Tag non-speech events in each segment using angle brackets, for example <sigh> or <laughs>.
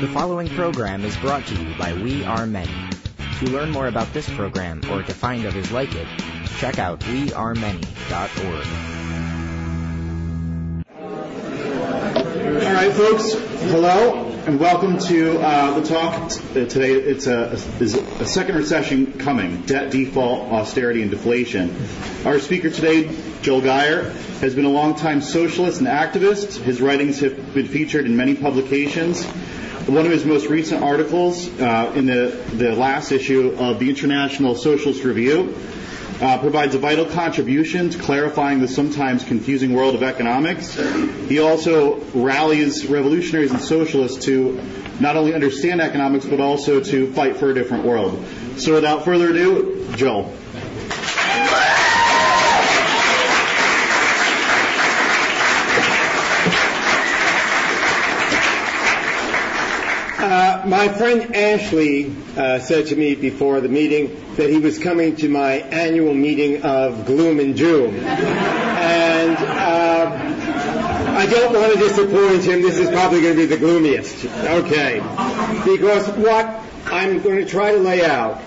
The following program is brought to you by We Are Many. To learn more about this program or to find others like it, check out wearemany.org. All right, folks. Hello, and welcome to uh, the talk today. It's a, is a second recession coming: debt default, austerity, and deflation. Our speaker today, Joel Geier, has been a longtime socialist and activist. His writings have been featured in many publications. One of his most recent articles uh, in the, the last issue of the International Socialist Review uh, provides a vital contribution to clarifying the sometimes confusing world of economics. He also rallies revolutionaries and socialists to not only understand economics but also to fight for a different world. So without further ado, Joel. My friend Ashley uh, said to me before the meeting that he was coming to my annual meeting of gloom and doom. And uh, I don't want to disappoint him. This is probably going to be the gloomiest. Okay. Because what I'm going to try to lay out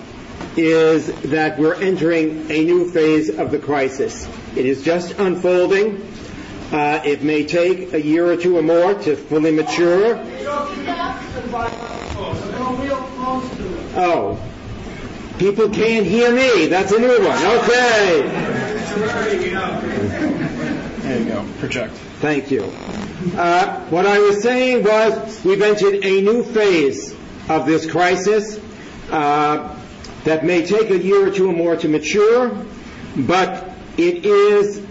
is that we're entering a new phase of the crisis. It is just unfolding. Uh, it may take a year or two or more to fully mature. Oh, people can't hear me. That's a new one. Okay. There you go. Project. Thank you. Uh, what I was saying was we've entered a new phase of this crisis uh, that may take a year or two or more to mature, but it is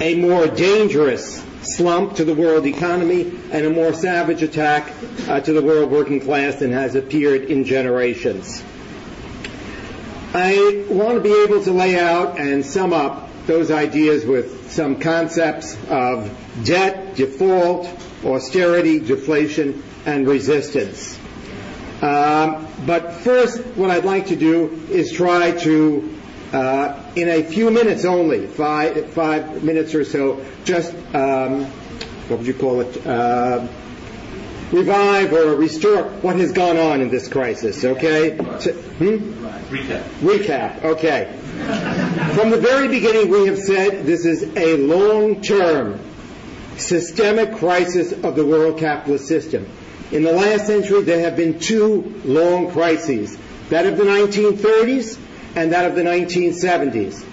a more dangerous slump to the world economy and a more savage attack uh, to the world working class than has appeared in generations. I want to be able to lay out and sum up those ideas with some concepts of debt, default, austerity, deflation, and resistance. Um, but first, what I'd like to do is try to uh, in a few minutes only, five, five minutes or so, just, um, what would you call it, uh, revive or restore what has gone on in this crisis, okay? So, hmm? Recap. Recap, okay. From the very beginning, we have said this is a long-term systemic crisis of the world capitalist system. In the last century, there have been two long crises. That of the 1930s and that of the 1970s.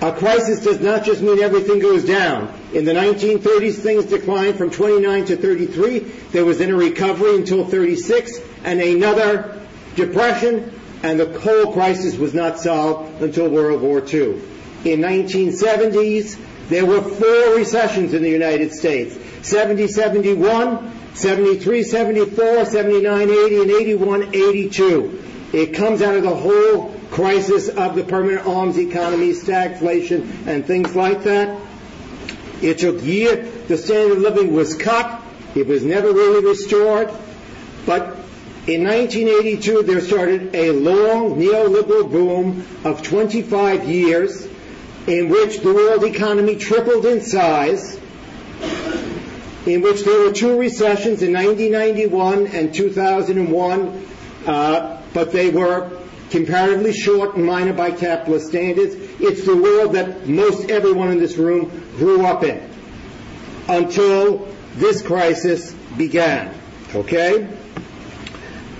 A crisis does not just mean everything goes down. In the 1930s, things declined from 29 to 33. There was then a recovery until 36 and another depression, and the coal crisis was not solved until World War II. In 1970s, there were four recessions in the United States. 70, 71, 73, 74, 79, 80, and 81, 82. It comes out of the whole crisis of the permanent arms economy, stagflation, and things like that. It took years. The standard of living was cut. It was never really restored. But in 1982, there started a long neoliberal boom of 25 years in which the world economy tripled in size, in which there were two recessions in 1991 and 2001, uh, but they were comparatively short and minor by capitalist standards. It's the world that most everyone in this room grew up in until this crisis began. Okay?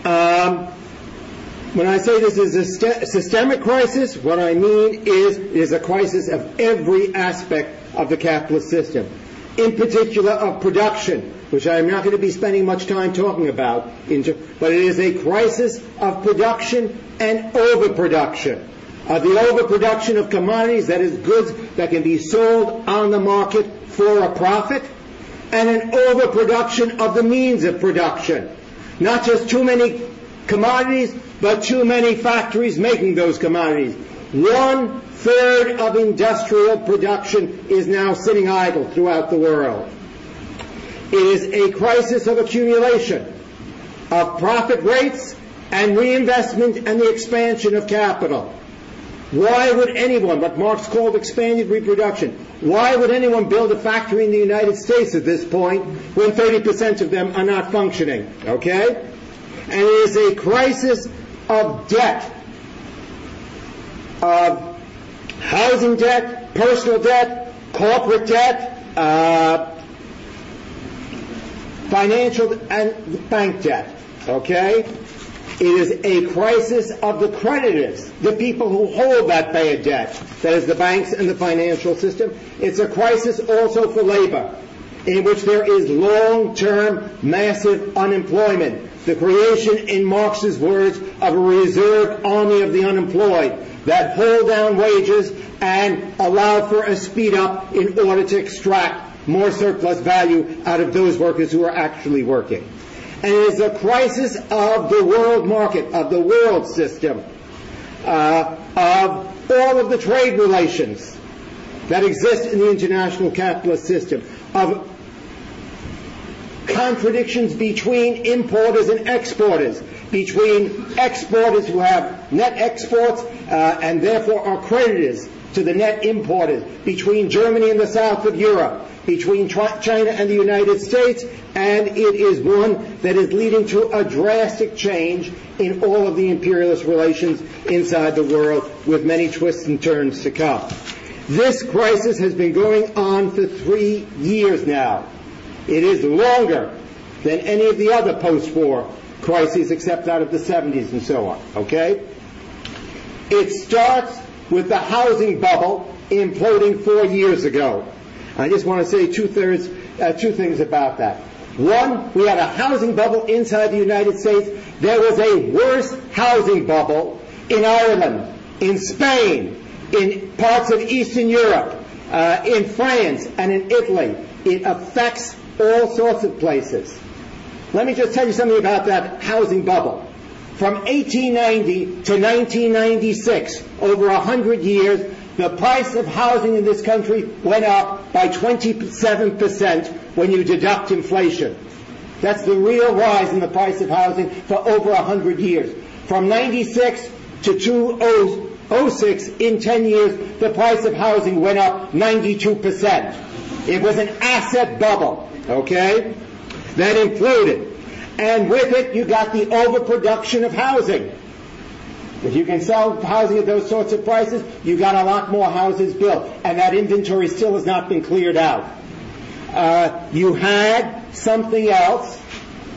Um, when I say this is a st- systemic crisis, what I mean is it is a crisis of every aspect of the capitalist system, in particular of production, which I'm not going to be spending much time talking about, but it is a crisis of production and overproduction. Uh, the overproduction of commodities, that is goods that can be sold on the market for a profit, and an overproduction of the means of production. Not just too many commodities, but too many factories making those commodities. One third of industrial production is now sitting idle throughout the world. It is a crisis of accumulation of profit rates and reinvestment and the expansion of capital. Why would anyone, what Marx called expanded reproduction, why would anyone build a factory in the United States at this point when 30% of them are not functioning? Okay? And it is a crisis of debt, of housing debt, personal debt, corporate debt, uh, financial and bank debt. Okay? It is a crisis of the creditors, the people who hold that bad debt, that is the banks and the financial system. It's a crisis also for labor, in which there is long-term massive unemployment. The creation, in Marx's words, of a reserve army of the unemployed that hold down wages and allow for a speed up in order to extract more surplus value out of those workers who are actually working and it is a crisis of the world market, of the world system, uh, of all of the trade relations that exist in the international capitalist system, of contradictions between importers and exporters, between exporters who have net exports uh, and therefore are creditors to the net importers, between Germany and the south of Europe, between China and the United States, and it is one that is leading to a drastic change in all of the imperialist relations inside the world, with many twists and turns to come. This crisis has been going on for three years now. It is longer than any of the other post-war crises except out of the 70s and so on, okay? It starts with the housing bubble imploding four years ago. I just want to say two thirds, uh, two things about that. One, we had a housing bubble inside the United States. There was a worse housing bubble in Ireland, in Spain, in parts of Eastern Europe, uh, in France, and in Italy. It affects all sorts of places. Let me just tell you something about that housing bubble. From 1890 to 1996, over 100 years, the price of housing in this country went up by 27% when you deduct inflation. That's the real rise in the price of housing for over 100 years. From 96 to 2006, in 10 years, the price of housing went up 92%. It was an asset bubble, okay? That included. And with it, you got the overproduction of housing. If you can sell housing at those sorts of prices, you got a lot more houses built, and that inventory still has not been cleared out. Uh, you had something else,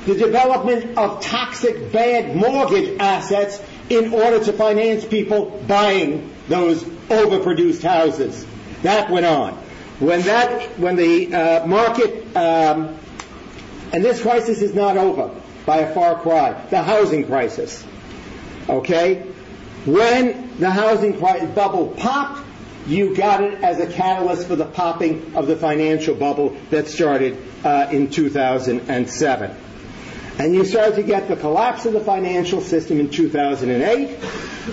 the development of toxic, bad mortgage assets in order to finance people buying those overproduced houses. That went on. When that, when the uh, market, um, and this crisis is not over by a far cry, the housing crisis. Okay? When the housing bubble popped, you got it as a catalyst for the popping of the financial bubble that started uh, in 2007. And you started to get the collapse of the financial system in 2008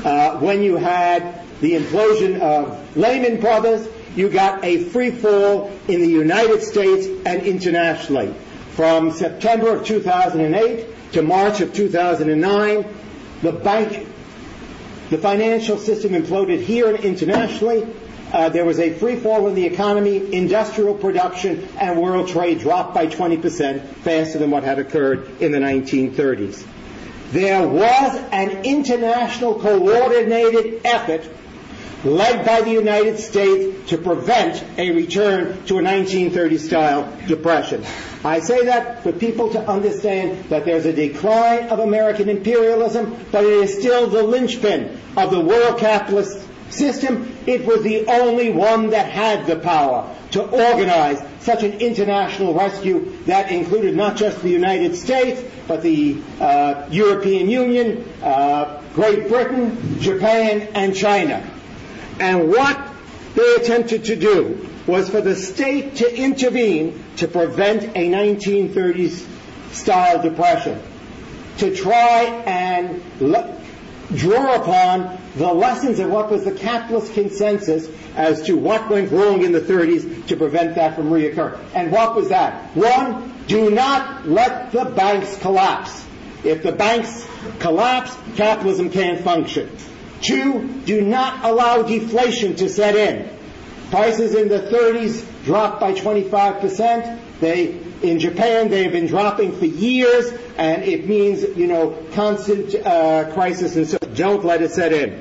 uh, when you had the implosion of Lehman Brothers. You got a free fall in the United States and internationally. From September of 2008 to March of 2009, the bank the financial system imploded here and internationally. Uh, there was a free fall in the economy, industrial production, and world trade dropped by 20% faster than what had occurred in the 1930s. There was an international coordinated effort led by the United States to prevent a return to a 1930 style depression. I say that for people to understand that there's a decline of American imperialism, but it is still the linchpin of the world capitalist system. It was the only one that had the power to organize such an international rescue that included not just the United States, but the uh, European Union, uh, Great Britain, Japan, and China. And what they attempted to do was for the state to intervene to prevent a 1930s style depression, to try and le- draw upon the lessons of what was the capitalist consensus as to what went wrong in the 30s to prevent that from reoccurring. And what was that? One, do not let the banks collapse. If the banks collapse, capitalism can't function. Two, do not allow deflation to set in. Prices in the 30s dropped by 25%. They, in Japan, they've been dropping for years, and it means, you know, constant uh, crisis, and so don't let it set in.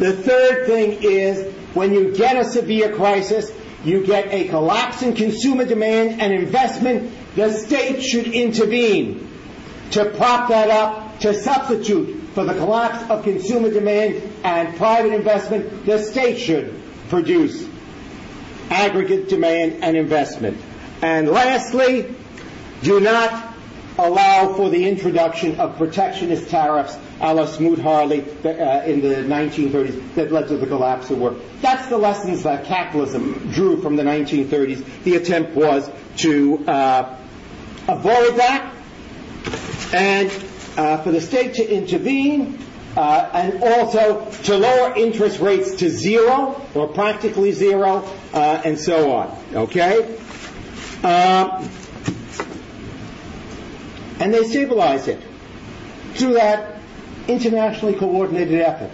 The third thing is when you get a severe crisis, you get a collapse in consumer demand and investment, the state should intervene to prop that up, to substitute for the collapse of consumer demand and private investment, the state should produce aggregate demand and investment. And lastly, do not allow for the introduction of protectionist tariffs a la Smoot-Hawley uh, in the 1930s that led to the collapse of work. That's the lessons that capitalism drew from the 1930s. The attempt was to uh, avoid that and uh, for the state to intervene uh, and also to lower interest rates to zero or practically zero uh, and so on. Okay? Um, and they stabilized it through that internationally coordinated effort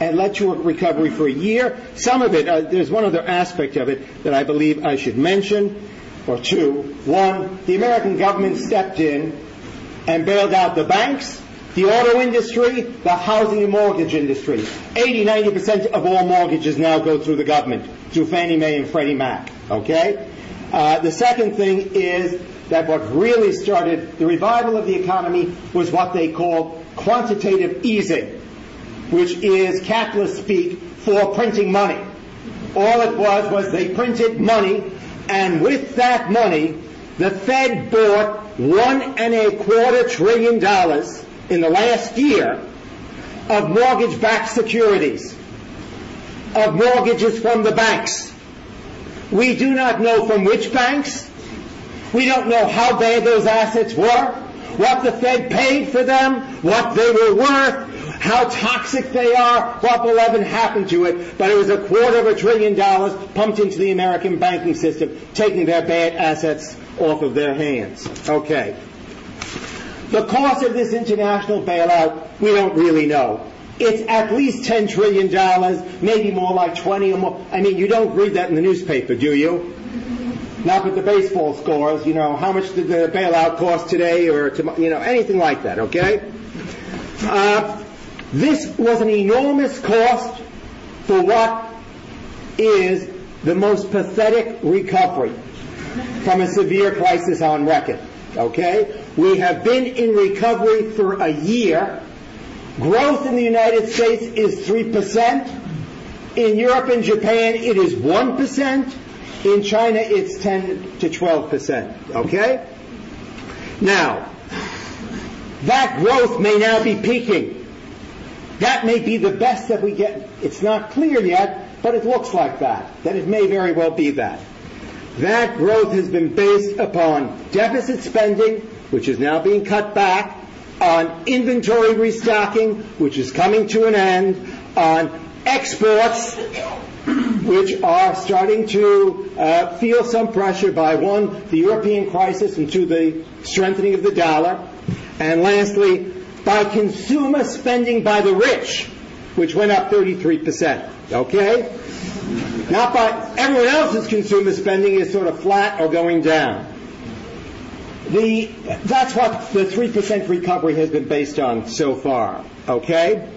and led to a recovery for a year. Some of it, uh, there's one other aspect of it that I believe I should mention, or two. One, the American government stepped in and bailed out the banks, the auto industry, the housing and mortgage industry. 80, 90% of all mortgages now go through the government, through Fannie Mae and Freddie Mac. Okay? Uh, the second thing is that what really started the revival of the economy was what they called quantitative easing, which is capitalist speak for printing money. All it was was they printed money, and with that money, the Fed bought one and a quarter trillion dollars in the last year of mortgage-backed securities, of mortgages from the banks. We do not know from which banks. We don't know how bad those assets were, what the Fed paid for them, what they were worth, how toxic they are, what will ever happen to it, but it was a quarter of a trillion dollars pumped into the American banking system, taking their bad assets off of their hands. Okay. The cost of this international bailout, we don't really know. It's at least $10 trillion, maybe more like 20 or more. I mean, you don't read that in the newspaper, do you? Not with the baseball scores, you know, how much did the bailout cost today or, to, you know, anything like that, okay? Uh, this was an enormous cost for what is the most pathetic recovery from a severe crisis on record. Okay? We have been in recovery for a year. Growth in the United States is 3%. In Europe and Japan, it is 1%. In China, it's 10 to 12%. Okay? Now, that growth may now be peaking. That may be the best that we get. It's not clear yet, but it looks like that. That it may very well be that. That growth has been based upon deficit spending, which is now being cut back, on inventory restocking, which is coming to an end, on exports, which are starting to uh, feel some pressure by one, the European crisis, and two, the strengthening of the dollar, and lastly, by consumer spending by the rich, which went up 33%. Okay? Not by everyone else's consumer spending is sort of flat or going down. The, that's what the 3% recovery has been based on so far. Okay?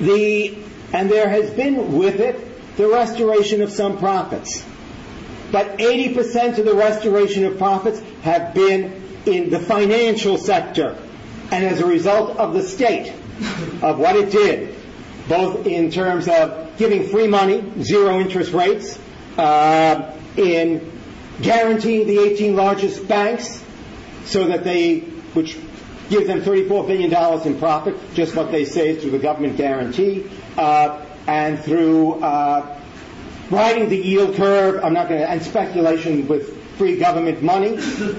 The, and there has been with it the restoration of some profits. But 80% of the restoration of profits have been in the financial sector and as a result of the state of what it did, both in terms of giving free money, zero interest rates, uh, in guaranteeing the 18 largest banks so that they, which gives them $34 billion in profit, just what they say through the government guarantee, uh, and through uh, riding the yield curve, I'm not going to, and speculation with free government money.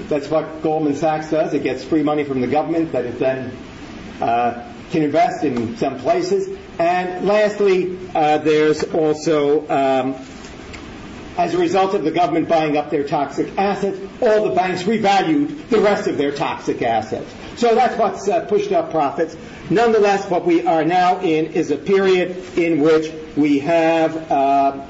That's what Goldman Sachs does. It gets free money from the government that it then uh, can invest in some places. And lastly, uh, there's also um, as a result of the government buying up their toxic assets, all the banks revalued the rest of their toxic assets. So that's what's uh, pushed up profits. Nonetheless, what we are now in is a period in which we have uh,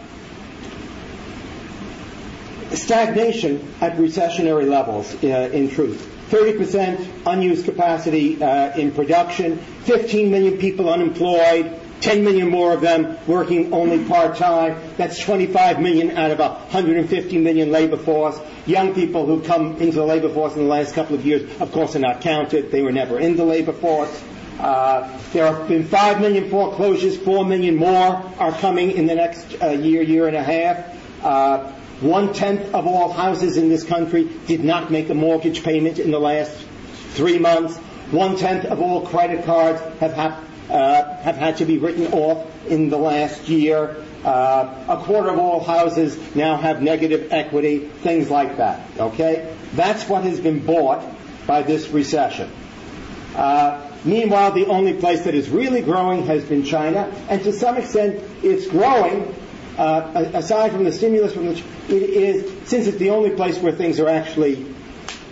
stagnation at recessionary levels, uh, in truth. 30% unused capacity uh, in production, 15 million people unemployed, 10 million more of them working only part-time. That's 25 million out of a 150 million labor force. Young people who come into the labor force in the last couple of years, of course, are not counted. They were never in the labor force. Uh, there have been 5 million foreclosures, 4 million more are coming in the next uh, year, year and a half. Uh, one tenth of all houses in this country did not make a mortgage payment in the last three months. One tenth of all credit cards have had uh, have had to be written off in the last year. Uh, a quarter of all houses now have negative equity, things like that. Okay? That's what has been bought by this recession. Uh, meanwhile, the only place that is really growing has been China, and to some extent, it's growing. Uh, aside from the stimulus from the, it is since it's the only place where things are actually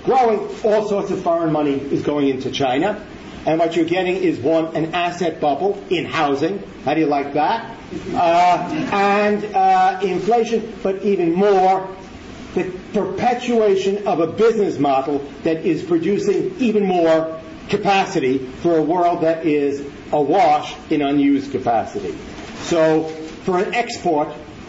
growing, all sorts of foreign money is going into China. And what you're getting is one, an asset bubble in housing. How do you like that? Uh, and uh, inflation, but even more, the perpetuation of a business model that is producing even more capacity for a world that is awash in unused capacity. So, for an export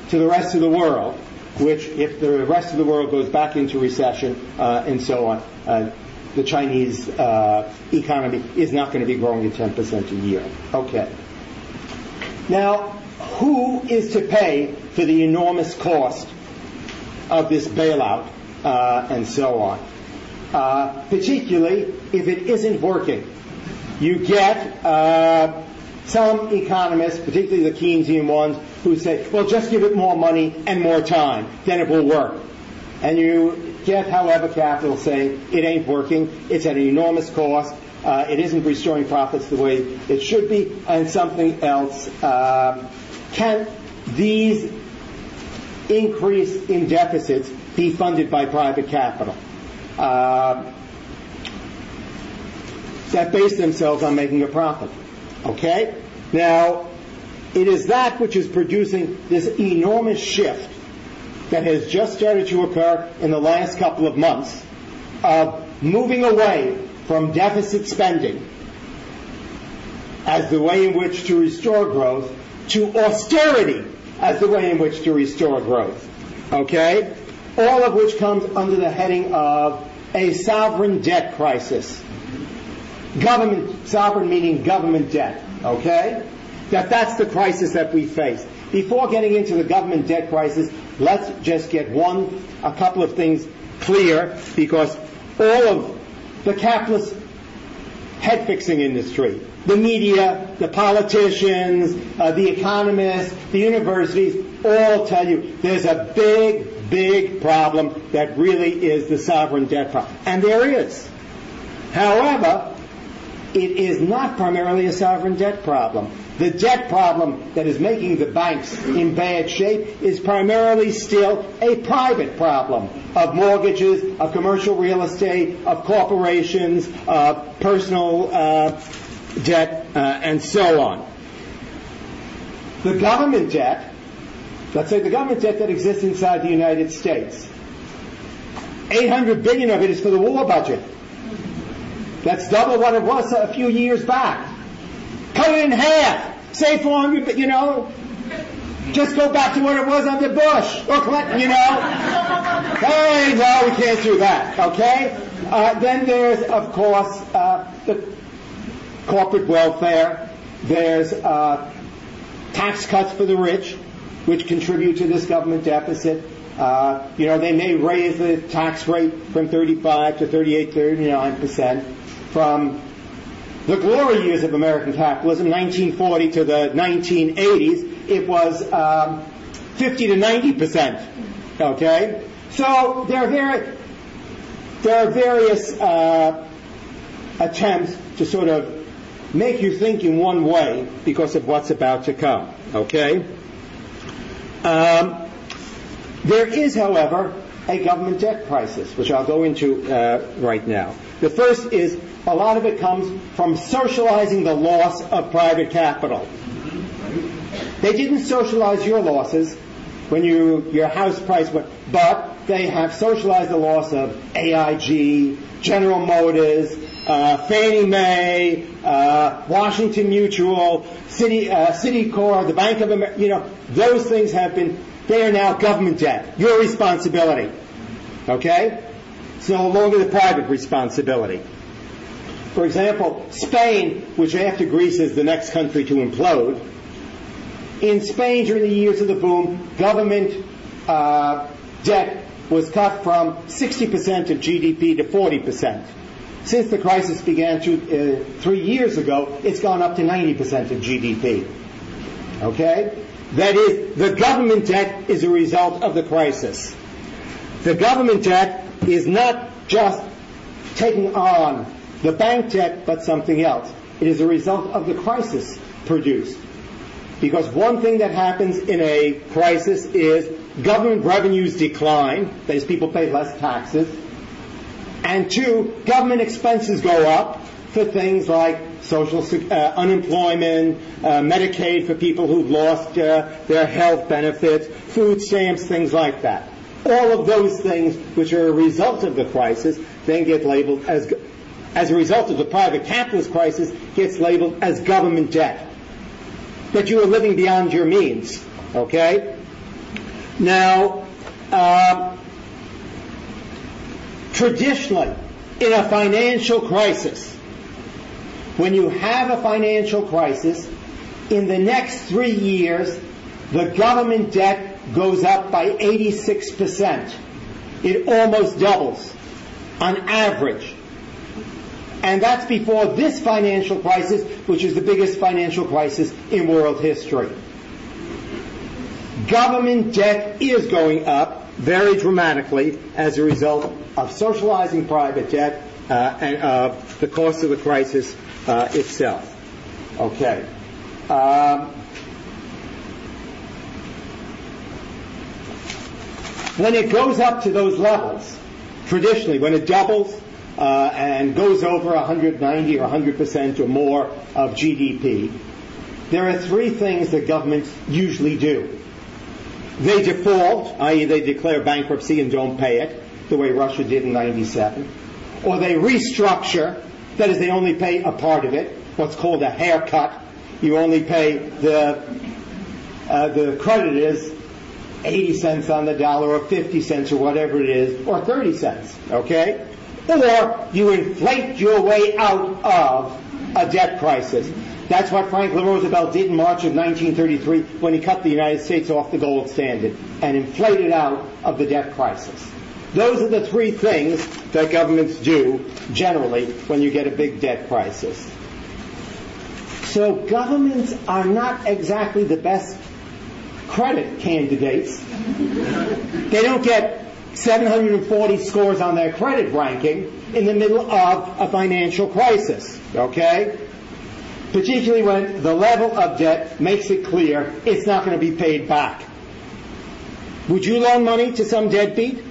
to the rest of the world, which, if the rest of the world goes back into recession uh, and so on, uh, the Chinese uh, economy is not going to be growing at 10% a year. Okay. Now, who is to pay for the enormous cost of this bailout uh, and so on? Uh, particularly if it isn't working. You get uh, some economists, particularly the Keynesian ones, who say, well, just give it more money and more time, then it will work. And you get, however, capital saying it ain't working, it's at an enormous cost, uh, it isn't restoring profits the way it should be, and something else. Uh, can these increase in deficits be funded by private capital? Uh, that base themselves on making a profit. Okay? Now, it is that which is producing this enormous shift that has just started to occur in the last couple of months of moving away from deficit spending as the way in which to restore growth to austerity as the way in which to restore growth. Okay? All of which comes under the heading of a sovereign debt crisis. Government, sovereign meaning government debt. Okay? That that's the crisis that we face. Before getting into the government debt crisis, let's just get one, a couple of things clear because all of the capitalist head fixing industry, the media, the politicians, uh, the economists, the universities, all tell you there's a big, big problem that really is the sovereign debt problem. And there is. However, it is not primarily a sovereign debt problem. The debt problem that is making the banks in bad shape is primarily still a private problem of mortgages, of commercial real estate, of corporations, of personal uh, debt, uh, and so on. The government debt, let's say the government debt that exists inside the United States, 800 billion of it is for the war budget. That's double what it was a few years back. Cut it in half. Say 400, but you know, just go back to what it was under Bush or Clinton, you know. hey, no, we can't do that, okay? Uh, then there's, of course, uh, the corporate welfare. There's uh, tax cuts for the rich, which contribute to this government deficit. Uh, you know, they may raise the tax rate from 35 to 38, 39 percent, from the glory years of American capitalism, 1940 to the 1980s, it was um, 50 to 90 percent. Okay, so there are very, there are various uh, attempts to sort of make you think in one way because of what's about to come. Okay. Um, There is, however, a government debt crisis, which I'll go into uh, right now. The first is a lot of it comes from socializing the loss of private capital. They didn't socialize your losses when you, your house price went, but they have socialized the loss of AIG, General Motors, uh, Fannie Mae, uh, Washington Mutual, City, uh, Citicorp, the Bank of America, you know, those things have been, they are now government debt. Your responsibility. Okay? It's no longer the private responsibility. For example, Spain, which after Greece is the next country to implode, in Spain during the years of the boom, government uh, debt was cut from 60% of GDP to 40%. Since the crisis began two, uh, three years ago, it's gone up to 90% of GDP. Okay? That is, the government debt is a result of the crisis. The government debt is not just taking on the bank debt, but something else. It is a result of the crisis produced. Because one thing that happens in a crisis is government revenues decline, that is, people pay less taxes, and two, government expenses go up for things like social uh, unemployment, uh, Medicaid for people who've lost uh, their health benefits, food stamps, things like that. All of those things, which are a result of the crisis, then get labeled as, as a result of the private capitalist crisis, gets labeled as government debt. That you are living beyond your means. Okay? Now, uh, traditionally, in a financial crisis, when you have a financial crisis, in the next three years, the government debt goes up by 86%. It almost doubles on average. And that's before this financial crisis, which is the biggest financial crisis in world history. Government debt is going up very dramatically as a result of socializing private debt uh, and uh, the cost of the crisis uh, itself. Okay. Um, when it goes up to those levels, traditionally, when it doubles uh, and goes over 190 or 100 percent or more of GDP, there are three things that governments usually do. They default, i.e., they declare bankruptcy and don't pay it, the way Russia did in 97. Or they restructure, that is, they only pay a part of it, what's called a haircut. You only pay the, uh, the creditors 80 cents on the dollar or 50 cents or whatever it is, or 30 cents, okay? Or you inflate your way out of a debt crisis. That's what Franklin Roosevelt did in March of 1933 when he cut the United States off the gold standard and inflated out of the debt crisis. Those are the three things that governments do generally when you get a big debt crisis. So governments are not exactly the best credit candidates. They don't get 740 scores on their credit ranking in the middle of a financial crisis. Okay? Particularly when the level of debt makes it clear it's not going to be paid back. Would you loan money to some deadbeat?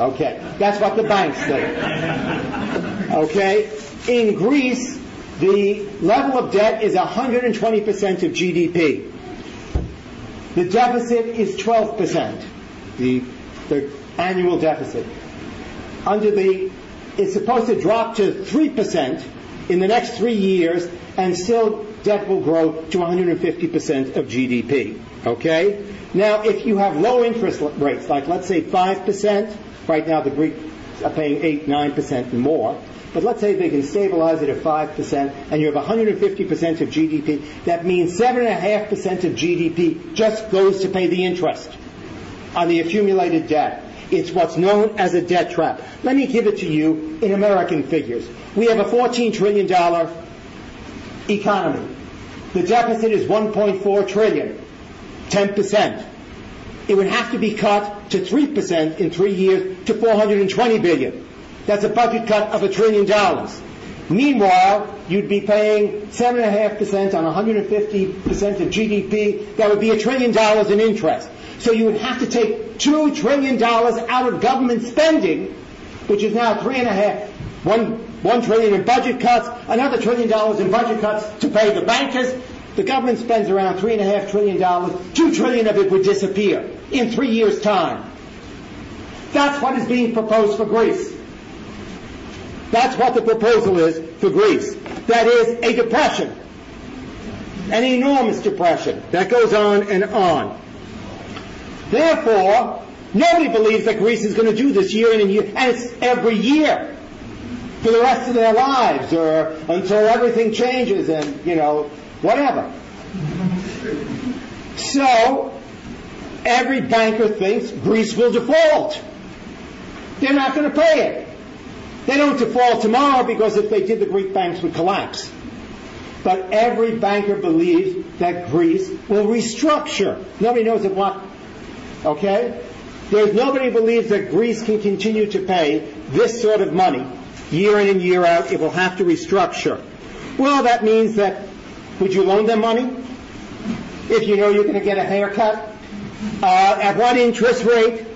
Okay. That's what the banks do. Okay? In Greece, the level of debt is 120% of GDP. The deficit is 12%, the, the annual deficit. Under the, it's supposed to drop to 3% in the next three years, and still debt will grow to 150% of GDP. Okay? Now, if you have low interest rates, like let's say 5%, right now the Greeks are paying 8, 9% and more, but let's say they can stabilize it at 5% and you have 150% of GDP. That means 7.5% of GDP just goes to pay the interest on the accumulated debt. It's what's known as a debt trap. Let me give it to you in American figures. We have a $14 trillion economy. The deficit is 1.4 trillion, 10%. It would have to be cut to 3% in three years to 420 billion. That's a budget cut of a trillion dollars. Meanwhile, you'd be paying 7.5% on 150% of GDP. That would be a trillion dollars in interest. So you would have to take $2 trillion out of government spending, which is now three and a half, one, one trillion in budget cuts, another trillion dollars in budget cuts to pay the bankers. The government spends around three and a half trillion dollars. Two trillion of it would disappear in three years' time. That's what is being proposed for Greece. That's what the proposal is for Greece. That is a depression. An enormous depression that goes on and on. Therefore, nobody believes that Greece is going to do this year in and year, and it's every year for the rest of their lives or until everything changes and, you know, whatever. So, every banker thinks Greece will default. They're not going to pay it. They don't default tomorrow because if they did, the Greek banks would collapse. But every banker believes that Greece will restructure. Nobody knows at what. Okay? There's nobody believes that Greece can continue to pay this sort of money year in and year out. It will have to restructure. Well, that means that would you loan them money if you know you're going to get a haircut? Uh, at what interest rate?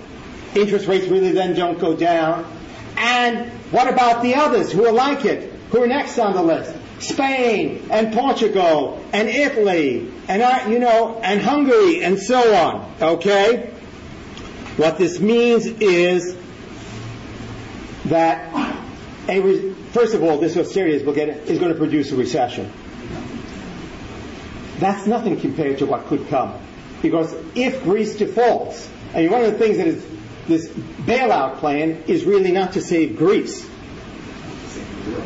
Interest rates really then don't go down. And what about the others who are like it? Who are next on the list? Spain and Portugal and Italy and uh, you know and Hungary and so on. Okay? What this means is that re- first of all, this austerity is, is going to produce a recession. That's nothing compared to what could come. Because if Greece defaults, mean, one of the things that is this bailout plan is really not to save Greece.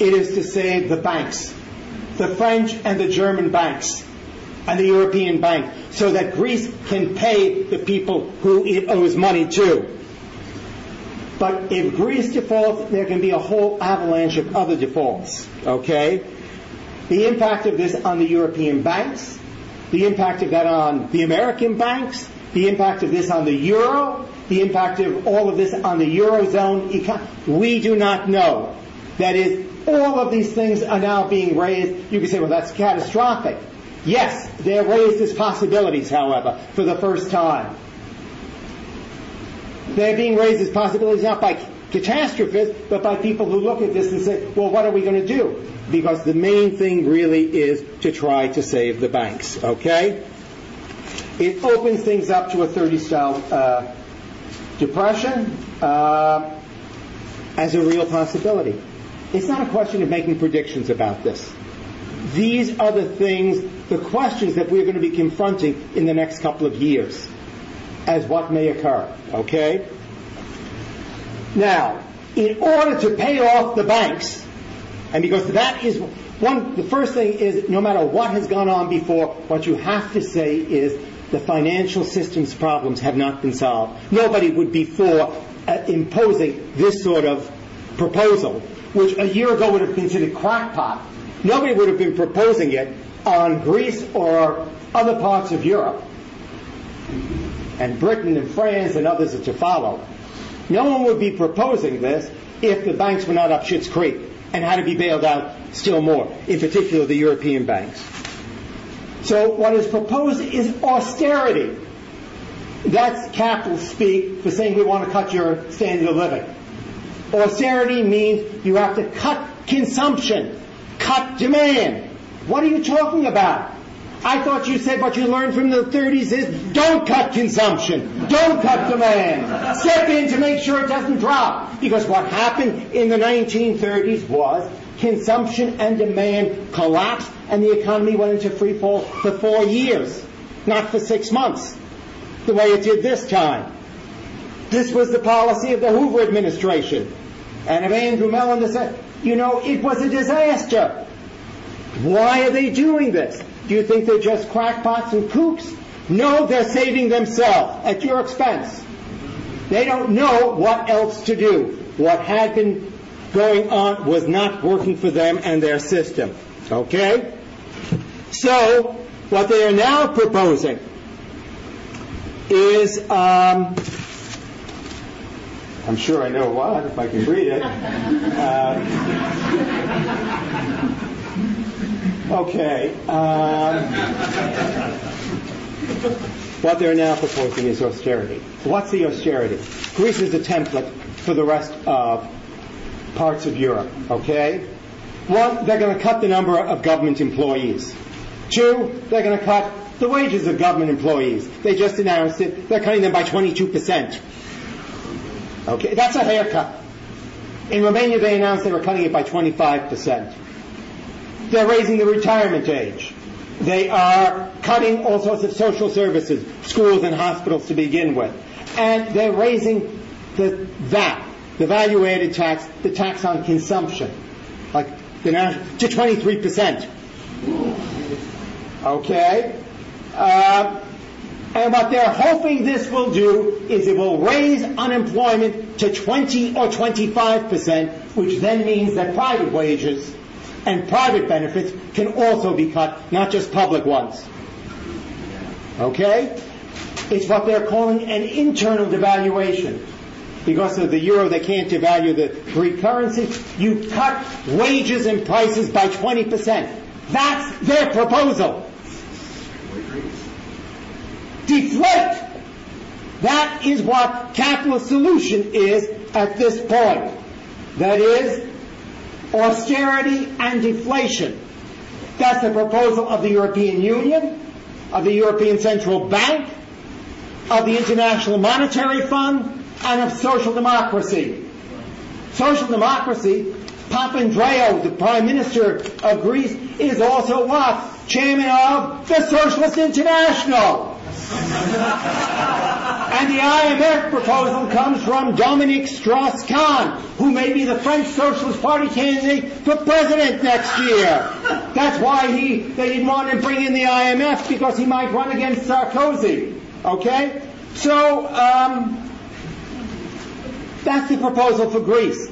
It is to save the banks, the French and the German banks, and the European bank, so that Greece can pay the people who it owes money to. But if Greece defaults, there can be a whole avalanche of other defaults. Okay? The impact of this on the European banks, the impact of that on the American banks, the impact of this on the euro, the impact of all of this on the eurozone economy. We do not know. That is, all of these things are now being raised. You can say, well, that's catastrophic. Yes, they're raised as possibilities, however, for the first time. They're being raised as possibilities not by catastrophists, but by people who look at this and say, well, what are we going to do? Because the main thing really is to try to save the banks, okay? It opens things up to a 30 style uh, depression uh, as a real possibility. It's not a question of making predictions about this. These are the things, the questions that we're going to be confronting in the next couple of years as what may occur. Okay? Now, in order to pay off the banks, and because that is one, the first thing is no matter what has gone on before, what you have to say is the financial system's problems have not been solved. Nobody would be for uh, imposing this sort of proposal, which a year ago would have been considered crackpot. Nobody would have been proposing it on Greece or other parts of Europe and Britain and France and others are to follow. No one would be proposing this if the banks were not up Schitt's Creek and had to be bailed out still more, in particular the European banks. So what is proposed is austerity. That's capital speak for saying we want to cut your standard of living. Austerity means you have to cut consumption, cut demand. What are you talking about? I thought you said what you learned from the 30s is don't cut consumption, don't cut demand. Step in to make sure it doesn't drop. Because what happened in the 1930s was consumption and demand collapsed and the economy went into free fall for four years, not for six months, the way it did this time. This was the policy of the Hoover administration. And of Andrew Mellon you know, it was a disaster. Why are they doing this? Do you think they're just crackpots and kooks? No, they're saving themselves at your expense. They don't know what else to do. What had been going on was not working for them and their system. Okay? So, what they are now proposing is, um, I'm sure I know what, if I can read it. Uh, okay. Um, What they're now proposing is austerity. What's the austerity? Greece is a template for the rest of parts of Europe, okay? One, they're going to cut the number of government employees. Two, they're going to cut the wages of government employees. They just announced it. They're cutting them by 22%. Okay, that's a haircut. In Romania, they announced they were cutting it by 25%. They're raising the retirement age. They are cutting all sorts of social services, schools and hospitals to begin with. And they're raising the VAT, the value added tax, the tax on consumption, like the to 23%. Okay? Uh, and what they're hoping this will do is it will raise unemployment to 20 or 25 percent, which then means that private wages and private benefits can also be cut, not just public ones. Okay? It's what they're calling an internal devaluation. Because of the euro, they can't devalue the Greek currency. You cut wages and prices by 20%. That's their proposal deflate. That is what capitalist solution is at this point. That is austerity and deflation. That's the proposal of the European Union, of the European Central Bank, of the International Monetary Fund, and of social democracy. Social democracy, Papandreou, the Prime Minister of Greece, is also what? Chairman of the Socialist International <laughs> and the IMF proposal comes from Dominique Strauss-Kahn, who may be the French Socialist Party candidate for president next year. That's why he, they didn't want to bring in the IMF because he might run against Sarkozy. Okay? So, um, that's the proposal for Greece.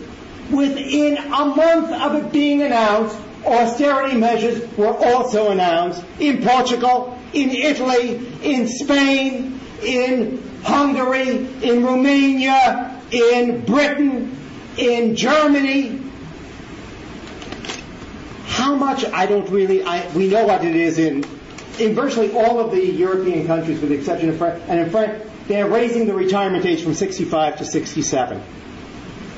Within a month of it being announced, austerity measures were also announced in Portugal, in Italy, in Spain, in Hungary, in Romania, in Britain, in Germany. How much? I don't really. I, we know what it is in in virtually all of the European countries, with the exception of France. And in France, they're raising the retirement age from 65 to 67.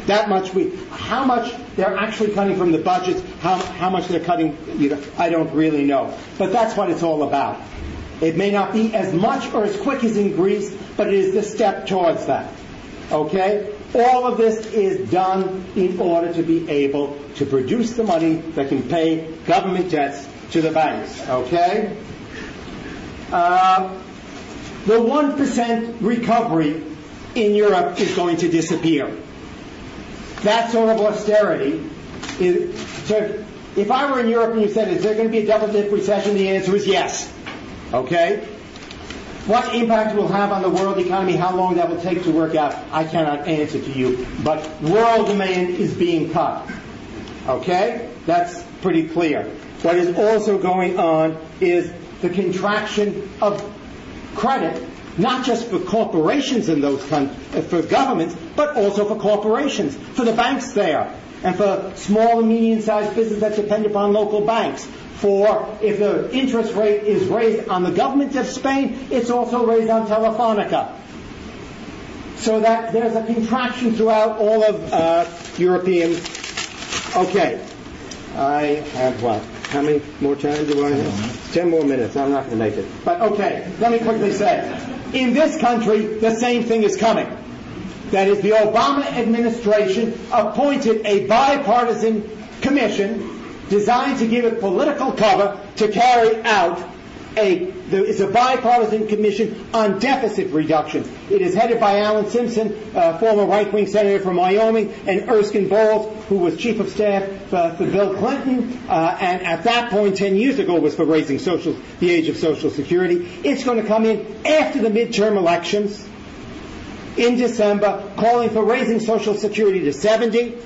That much we, how much they're actually cutting from the budgets, how, how much they're cutting, you know, I don't really know. But that's what it's all about. It may not be as much or as quick as in Greece, but it is the step towards that. Okay? All of this is done in order to be able to produce the money that can pay government debts to the banks. Okay? Uh, the 1% recovery in Europe is going to disappear. That sort of austerity is. So if I were in Europe and you said, is there going to be a double dip recession? The answer is yes. Okay? What impact will have on the world economy, how long that will take to work out, I cannot answer to you. But world demand is being cut. Okay? That's pretty clear. What is also going on is the contraction of credit, not just for corporations in those countries, uh, for governments, but also for corporations, for the banks there, and for small and medium-sized businesses that depend upon local banks, for if the interest rate is raised on the government of Spain, it's also raised on Telefonica. So that there's a contraction throughout all of uh, European. Okay, I have what? How many more times do I have? Ten more minutes. I'm not going to make it. But okay, let me quickly say, in this country, the same thing is coming. That is, the Obama administration appointed a bipartisan commission designed to give it political cover to carry out a, it's a bipartisan commission on deficit reduction. It is headed by Alan Simpson, uh, former right-wing senator from Wyoming, and Erskine Bowles, who was chief of staff for, for Bill Clinton, uh, and at that point, 10 years ago, was for raising social, the age of Social Security. It's going to come in after the midterm elections in December, calling for raising Social Security to 70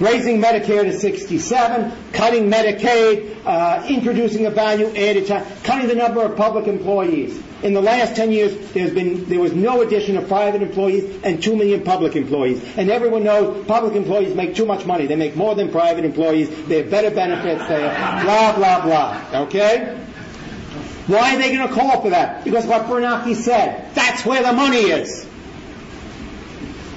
raising Medicare to 67, cutting Medicaid, uh, introducing a value-added tax, cutting the number of public employees. In the last 10 years, there's been, there was no addition of private employees and 2 million public employees. And everyone knows public employees make too much money. They make more than private employees. They have better benefits. They have blah, blah, blah. Okay? Why are they going to call for that? Because what Bernanke said, that's where the money is.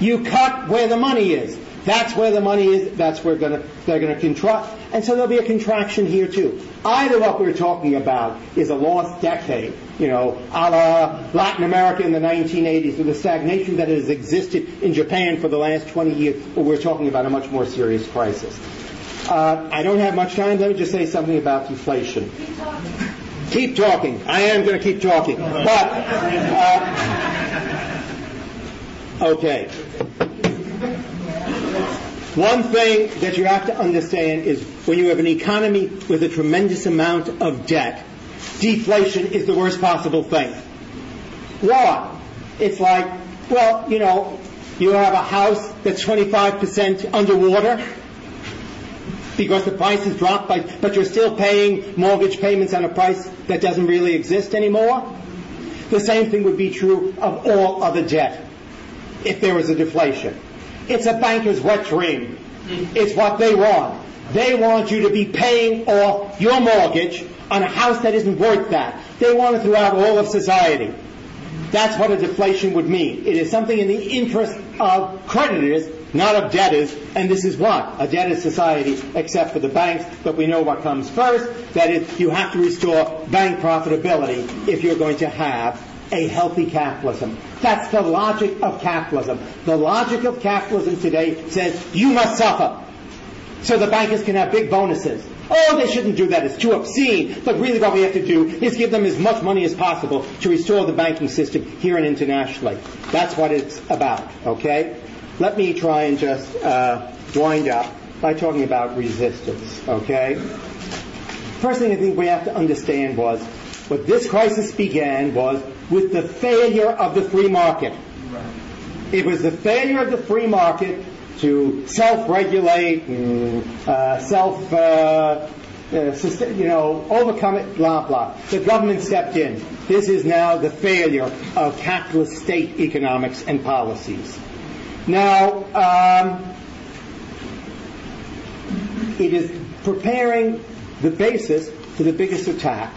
You cut where the money is. That's where the money is. That's where gonna, they're going to contract. And so there'll be a contraction here too. Either what we're talking about is a lost decade, you know, a la Latin America in the 1980s, with the stagnation that has existed in Japan for the last 20 years, or we're talking about a much more serious crisis. Uh, I don't have much time. Let me just say something about deflation. Keep talking. Keep talking. I am going to keep talking. But, uh, okay. One thing that you have to understand is when you have an economy with a tremendous amount of debt, deflation is the worst possible thing. Why? It's like, well, you know, you have a house that's 25% underwater because the price has dropped, by, but you're still paying mortgage payments on a price that doesn't really exist anymore. The same thing would be true of all other debt if there was a deflation. It's a banker's wet dream. It's what they want. They want you to be paying off your mortgage on a house that isn't worth that. They want it throughout all of society. That's what a deflation would mean. It is something in the interest of creditors, not of debtors, and this is what? A debtor society, except for the banks, but we know what comes first. That is, you have to restore bank profitability if you're going to have a healthy capitalism. That's the logic of capitalism. The logic of capitalism today says you must suffer so the bankers can have big bonuses. Oh, they shouldn't do that. It's too obscene. But really what we have to do is give them as much money as possible to restore the banking system here and internationally. That's what it's about, okay? Let me try and just uh, wind up by talking about resistance, okay? First thing I think we have to understand was what this crisis began was with the failure of the free market. It was the failure of the free market to self-regulate and uh, self, uh, uh, you know, overcome it, blah, blah. The government stepped in. This is now the failure of capitalist state economics and policies. Now, um, it is preparing the basis for the biggest attack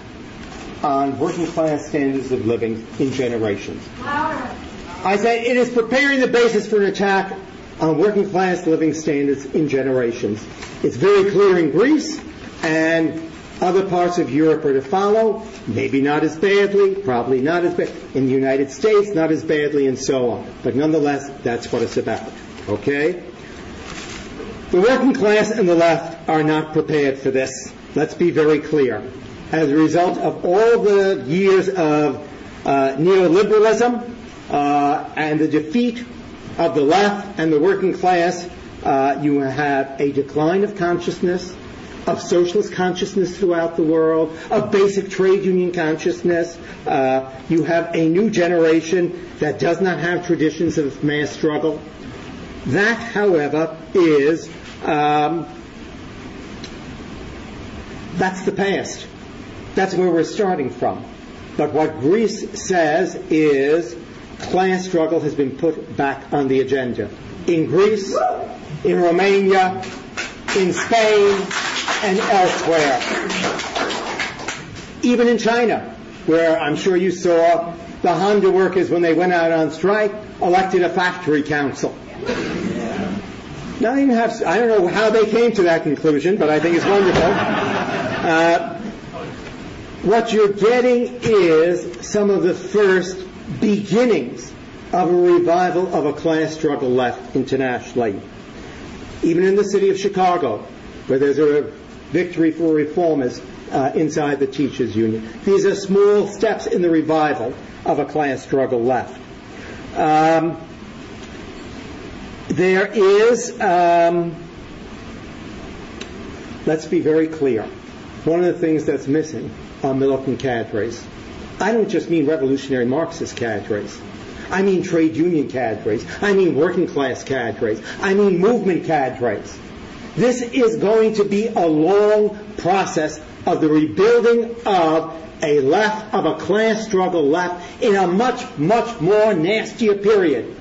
on working class standards of living in generations. I say it is preparing the basis for an attack on working class living standards in generations. It's very clear in Greece and other parts of Europe are to follow, maybe not as badly, probably not as bad. In the United States, not as badly, and so on. But nonetheless, that's what it's about. Okay? The working class and the left are not prepared for this. Let's be very clear as a result of all the years of uh, neoliberalism uh, and the defeat of the left and the working class, uh, you have a decline of consciousness, of socialist consciousness throughout the world, of basic trade union consciousness. Uh, you have a new generation that does not have traditions of mass struggle. That, however, is um, that's the past. That's where we're starting from. But what Greece says is class struggle has been put back on the agenda. In Greece, in Romania, in Spain, and elsewhere. Even in China, where I'm sure you saw the Honda workers, when they went out on strike, elected a factory council. Now, I, have, I don't know how they came to that conclusion, but I think it's wonderful. Uh, what you're getting is some of the first beginnings of a revival of a class struggle left internationally. Even in the city of Chicago, where there's a victory for reformers uh, inside the teachers union. These are small steps in the revival of a class struggle left. Um, there is, um, let's be very clear, one of the things that's missing Uh, are militant cadres. I don't just mean revolutionary Marxist cadres. I mean trade union cadres. I mean working class cadres. I mean movement cadres. This is going to be a long process of the rebuilding of a left, of a class struggle left in a much, much more nastier period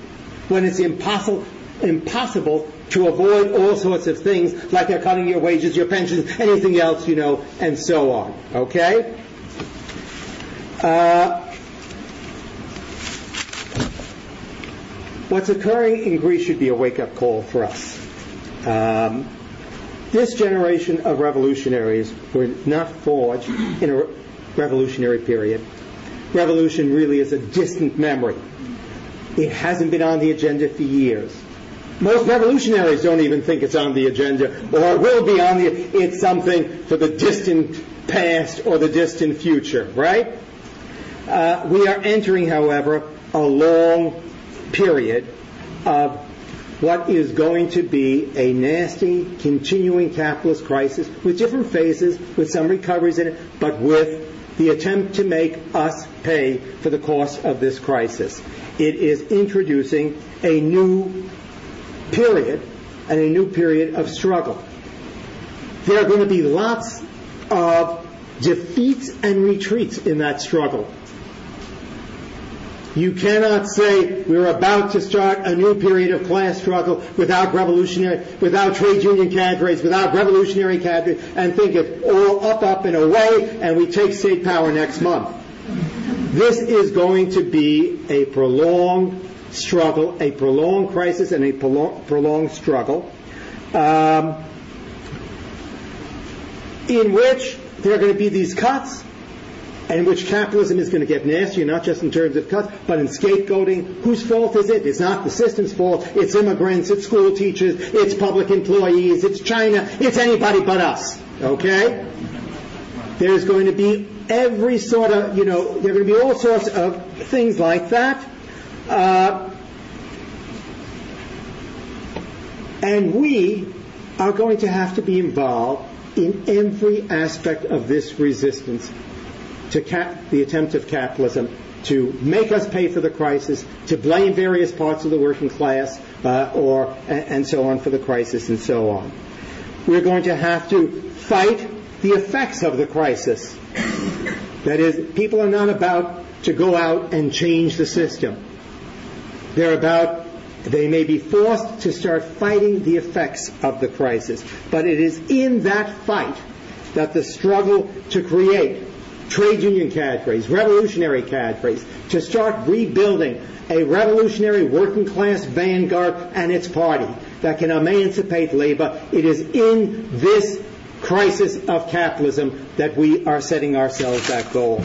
when it's impossible, impossible to avoid all sorts of things like they're cutting your wages, your pensions, anything else, you know, and so on. Okay? Uh, what's occurring in Greece should be a wake-up call for us. Um, this generation of revolutionaries were not forged in a revolutionary period. Revolution really is a distant memory. It hasn't been on the agenda for years. Most revolutionaries don't even think it's on the agenda or will be on the, it's something for the distant past or the distant future, right? Uh, we are entering, however, a long period of what is going to be a nasty, continuing capitalist crisis with different phases, with some recoveries in it, but with the attempt to make us pay for the cost of this crisis. It is introducing a new period and a new period of struggle. There are going to be lots of defeats and retreats in that struggle. You cannot say we're about to start a new period of class struggle without revolutionary, without trade union cadres, without revolutionary cadres, and think it's all up, up, and away, and we take state power next month. This is going to be a prolonged struggle, a prolonged crisis, and a prolonged struggle, um, in which there are going to be these cuts, and which capitalism is going to get nastier, not just in terms of cuts, but in scapegoating. Whose fault is it? It's not the system's fault. It's immigrants, it's school teachers, it's public employees, it's China, it's anybody but us. Okay? There's going to be every sort of, you know, there are going to be all sorts of things like that. Uh, and we are going to have to be involved in every aspect of this resistance to cap- the attempt of capitalism to make us pay for the crisis, to blame various parts of the working class, uh, or and, and so on for the crisis, and so on. We're going to have to fight the effects of the crisis. That is, people are not about to go out and change the system. They're about, they may be forced to start fighting the effects of the crisis. But it is in that fight that the struggle to create trade union cadres, revolutionary cadres, to start rebuilding a revolutionary working class vanguard and its party that can emancipate labor. It is in this crisis of capitalism that we are setting ourselves that goal.